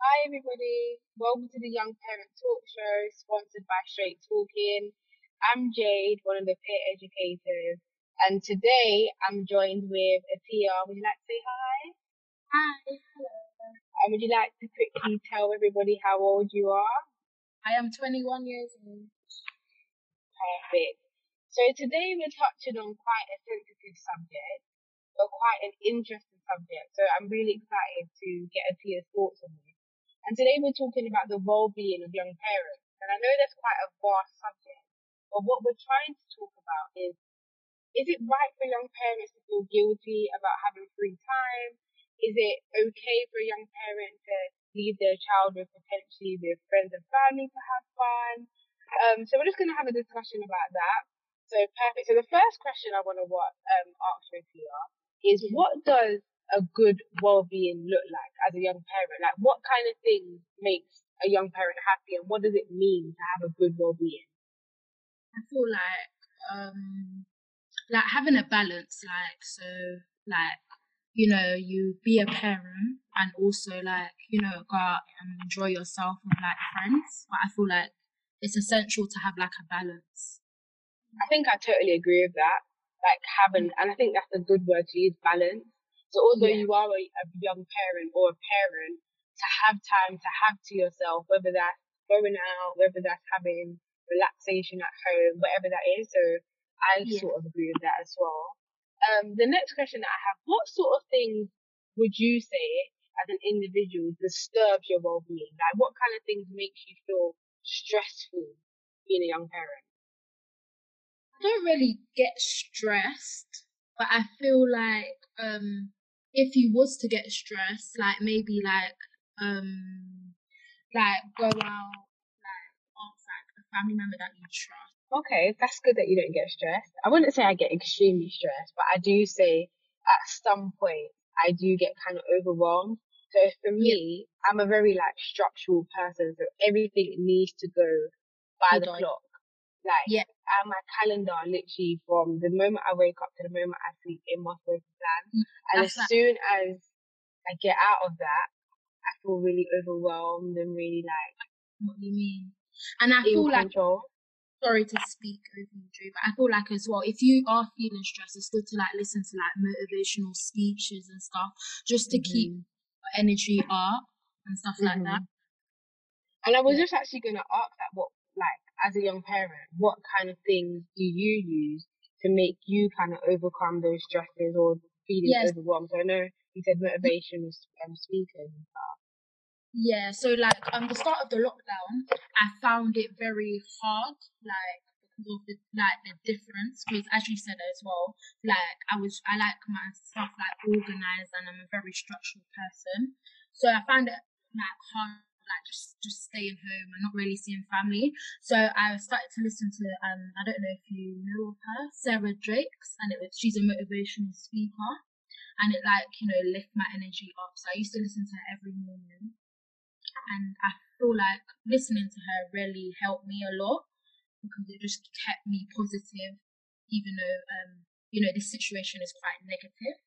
Hi, everybody. Welcome to the Young Parent Talk Show, sponsored by Straight Talking. I'm Jade, one of the peer educators, and today I'm joined with Atia. Would you like to say hi? Hi, hello. And would you like to quickly tell everybody how old you are? I am 21 years old. Perfect. So today we're touching on quite a sensitive subject, but quite an interesting subject. So I'm really excited to get Atia's thoughts on this. And today we're talking about the well-being of young parents. And I know that's quite a vast subject, but what we're trying to talk about is, is it right for young parents to feel guilty about having free time? Is it okay for a young parent to leave their child with potentially with friends and family to have fun? Um, so we're just going to have a discussion about that. So perfect. So the first question I want to um, ask you here is, what does a good well-being look like as a young parent? Like, what kind of things makes a young parent happy, and what does it mean to have a good well-being? I feel like um like having a balance, like so like you know, you be a parent and also like, you know, go out and enjoy yourself with like friends. But I feel like it's essential to have like a balance. I think I totally agree with that. Like having, and I think that's a good word to use, balance. So although Yeah. you are a, a young parent or a parent, to have time to have to yourself, whether that's going out, whether that's having relaxation at home, whatever that is. So I Yeah. sort of agree with that as well. Um, the next question that I have, what sort of things would you say as an individual disturbs your well-being? Like what kind of things makes you feel stressful being a young parent? I don't really get stressed, but I feel like um if you was to get stressed, like maybe like um like go out, like ask like a family member that you trust. Okay, that's good that you don't get stressed. I wouldn't say I get extremely stressed, but I do say at some point I do get kind of overwhelmed. So for me, I'm a very like structural person, so everything needs to go by the clock. Like Yeah. and my calendar literally from the moment I wake up to the moment I sleep, it must go to plan. Mm, and That's as like soon as I get out of that, I feel really overwhelmed and really like what do you mean. And I feel like control. sorry to speak over you, Drew, but I feel like as well, if you are feeling stressed, it's good to like listen to like motivational speeches and stuff, just to keep Mhm. your energy up and stuff like that. Mm-hmm. And I was just actually going to ask that what, like, as a young parent, what kind of things do you use to make you kind of overcome those stresses or feeling Yes. overwhelmed? So I know you said motivational um, speaking and stuff. Yeah, so like um the start of the lockdown, I found it very hard, like because of the like the difference. Because as you said as well, like I was I like my stuff like organized, and I'm a very structured person. So I found it like hard, like just just staying home and not really seeing family. So I started to listen to um I don't know if you know of her, Sarah Jakes, and it was she's a motivational speaker, and it like you know lift my energy up. So I used to listen to her every morning and I feel like listening to her really helped me a lot because it just kept me positive, even though um you know this situation is quite negative.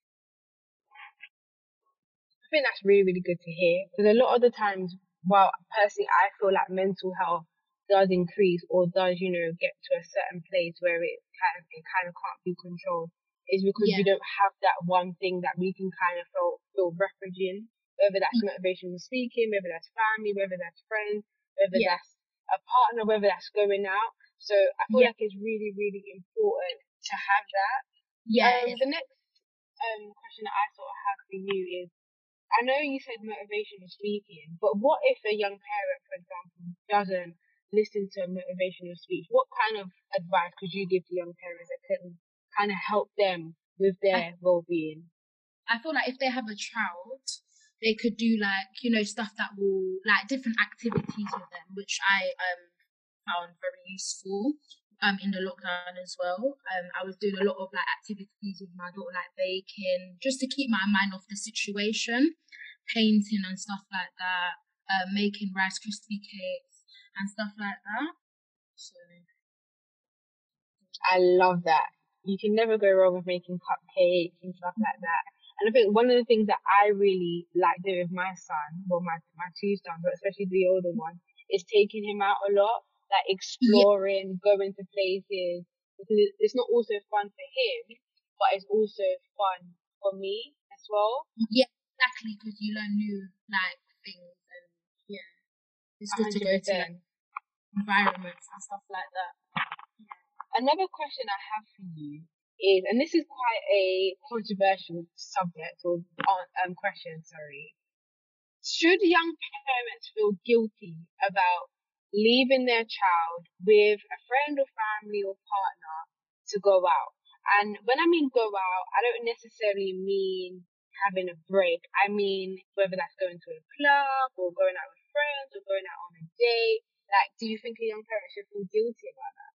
I think that's really, really good to hear. Because a lot of the times, well, personally, I feel like mental health does increase or does, you know, get to a certain place where it kind of, it kind of can't be controlled is because we don't have that one thing that we can kind of feel, feel refuge in, whether that's motivational speaking, whether that's family, whether that's friends, whether Yeah. that's a partner, whether that's going out. So I feel Yeah. like it's really, really important to have that. Yeah, Um, the next um, question that I sort of have for you is, I know you said motivational speaking, but what if a young parent, for example, doesn't listen to a motivational speech? What kind of advice could you give to young parents that can kind of help them with their well-being? I feel like if they have a child, they could do like you know stuff that will like different activities with them, which I um found very useful um in the lockdown as well. Um, I was doing a lot of like activities with my daughter, like baking, just to keep my mind off the situation, painting and stuff like that, uh, making Rice Krispie cakes and stuff like that. So I love that. You can never go wrong with making cupcakes and stuff like that. And I think one of the things that I really like doing with my son, well, my, my two sons, but especially the older one, is taking him out a lot, like exploring, yeah. going to places, because it's not also fun for him, but it's also fun for me as well. Yeah, exactly, because you learn new, like, things, and yeah, it's good 100%. to go to like, environments and stuff like that. Another question I have for you is, and this is quite a controversial subject or um, question, sorry. Should young parents feel guilty about leaving their child with a friend or family or partner to go out? And when I mean go out, I don't necessarily mean having a break. I mean whether that's going to a club or going out with friends or going out on a date. Like, do you think a young parent should feel guilty about that?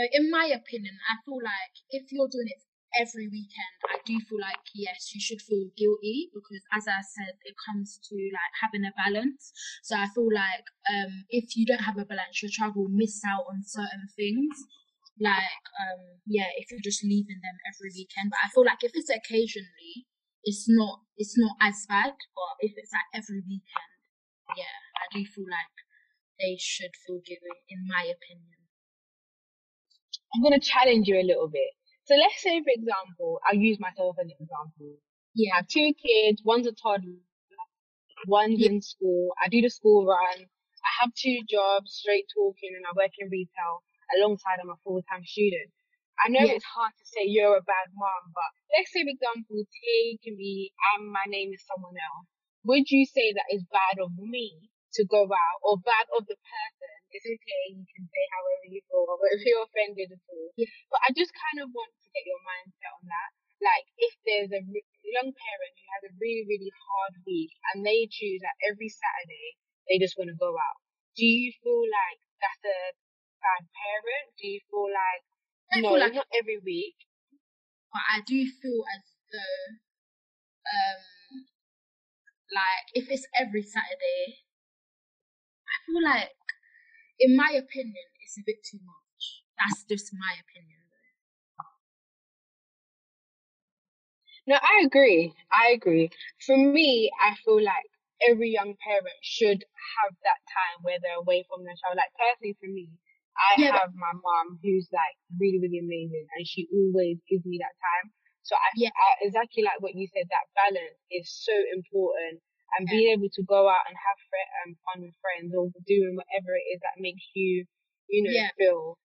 Uh, in my opinion, I feel like if you're doing it every weekend, I do feel like yes, you should feel guilty because, as I said, it comes to like having a balance. So I feel like um, if you don't have a balance, your child will miss out on certain things. Like um, yeah, if you're just leaving them every weekend. But I feel like if it's occasionally, it's not it's not as bad. But if it's like every weekend, yeah, I do feel like they should feel guilty, in my opinion. I'm going to challenge you a little bit. So let's say, for example, I'll use myself as an example. Yeah. Have two kids, one's a toddler, one's yeah. in school. I do the school run. I have two jobs, straight talking, and I work in retail alongside I'm a full-time student. I know yeah. it's hard to say you're a bad mom, but let's say, for example, take me and my name is someone else. Would you say that is bad of me to go out or bad of the person it's okay. You can say however you feel, or if you're offended at all. Yeah. But I just kind of want to get your mindset on that. Like, if there's a young parent who has a really, really hard week and they choose that every Saturday they just want to go out, do you feel like that's a bad parent? Do you feel like I no, feel like not every week? But I do feel as though, um, like if it's every Saturday, I feel like in my opinion, it's a bit too much. That's just my opinion, though. No, I agree. I agree. For me, I feel like every young parent should have that time where they're away from their child. Like personally, for me, I yeah, have my mom who's like really, really amazing, and she always gives me that time. So I, yeah. I, exactly like what you said, that balance is so important and being able to go out and have um, fun with friends or doing whatever it is that makes you, you know, yeah. feel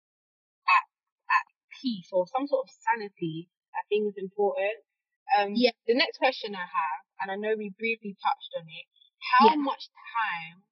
at at peace or some sort of sanity, I think is important. Um, yeah. The next question I have, and I know we briefly touched on it, how yeah. much time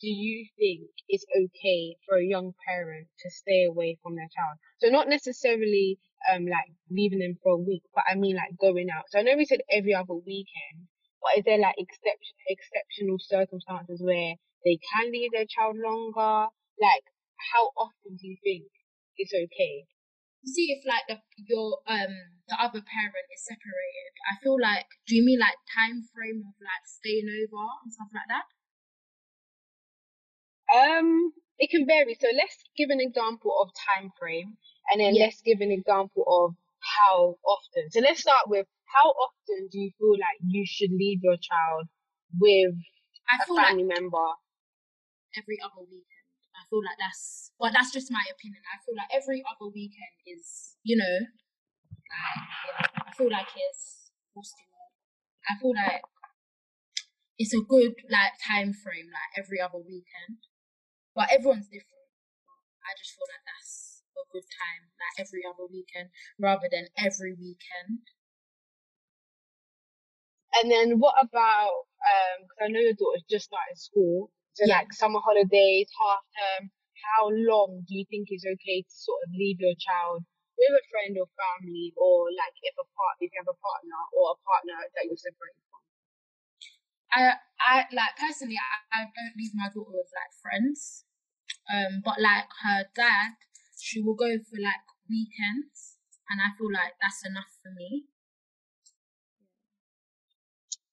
do you think is okay for a young parent to stay away from their child? So not necessarily um like leaving them for a week, but I mean like going out. So I know we said every other weekend, but is there like exception, exceptional circumstances where they can leave their child longer? Like, how often do you think it's okay? You see if like the your um the other parent is separated. I feel like do you mean like time frame of like staying over and stuff like that? Um, it can vary. So let's give an example of time frame, and then yeah. let's give an example of how often. So let's start with how often do you feel like you should leave your child with I a family like member? Every other weekend. I feel like that's well, that's just my opinion. I feel like every other weekend is, you know, like, I feel like it's what's the word? I feel like it's a good like time frame, like every other weekend. But everyone's different. I just feel like that's a good time, like every other weekend, rather than every weekend. And then what about, um, cause I know your daughter's just started school. So yeah. like summer holidays, half term, how long do you think is okay to sort of leave your child with a friend or family or like if a part, if you have a partner or a partner that you're separated from? I, I like personally, I, I don't leave my daughter with like friends. Um, but like her dad, she will go for like weekends, and I feel like that's enough for me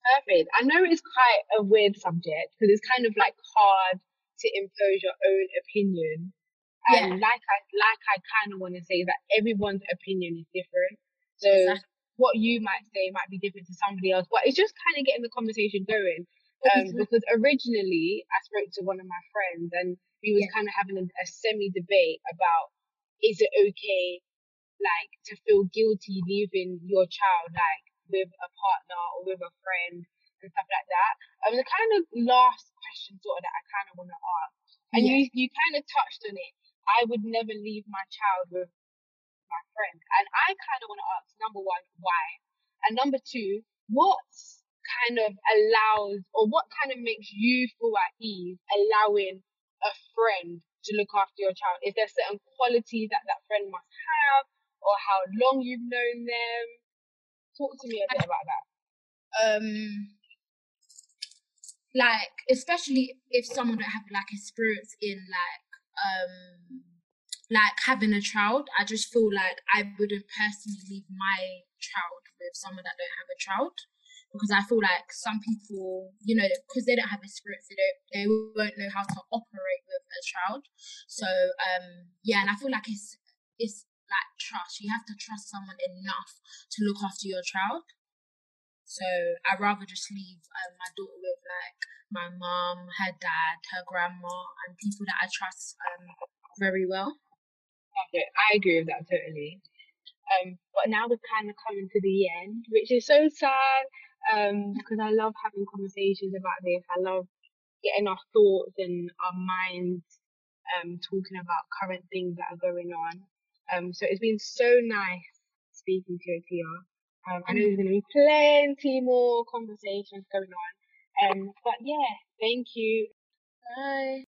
perfect. I know it's quite a weird subject because it's kind of like hard to impose your own opinion. And yeah. like I like I kind of want to say that everyone's opinion is different. So exactly. what you might say might be different to somebody else, but it's just kind of getting the conversation going. Um, because originally I spoke to one of my friends and we was Yeah. kind of having a, a semi debate about is it okay like to feel guilty leaving your child like with a partner or with a friend and stuff like that. Um, the kind of last question sort of that I kind of want to ask, and Yeah. you you kind of touched on it. I would never leave my child with my friend, and I kind of want to ask number one why, and number two what kind of allows or what kind of makes you feel at ease allowing a friend to look after your child? Is there certain qualities that that friend must have, or how long you've known them? Talk to me a bit about that. um like especially if someone don't have like experience in like um like having a child i just feel like i wouldn't personally leave my child with someone that don't have a child because i feel like some people you know because they don't have experience they don't they won't know how to operate with a child so um yeah and i feel like it's it's like trust you have to trust someone enough to look after your child so I'd rather just leave um, my daughter with like my mom, her dad, her grandma, and people that I trust um, very well. I agree with that totally. Um, but now we're kind of coming to the end, which is so sad. Um, because I love having conversations about this. I love getting our thoughts and our minds um talking about current things that are going on. Um, so it's been so nice speaking to you, Tia. Um, I know there's going to be plenty more conversations going on. Um, but yeah, thank you. Bye.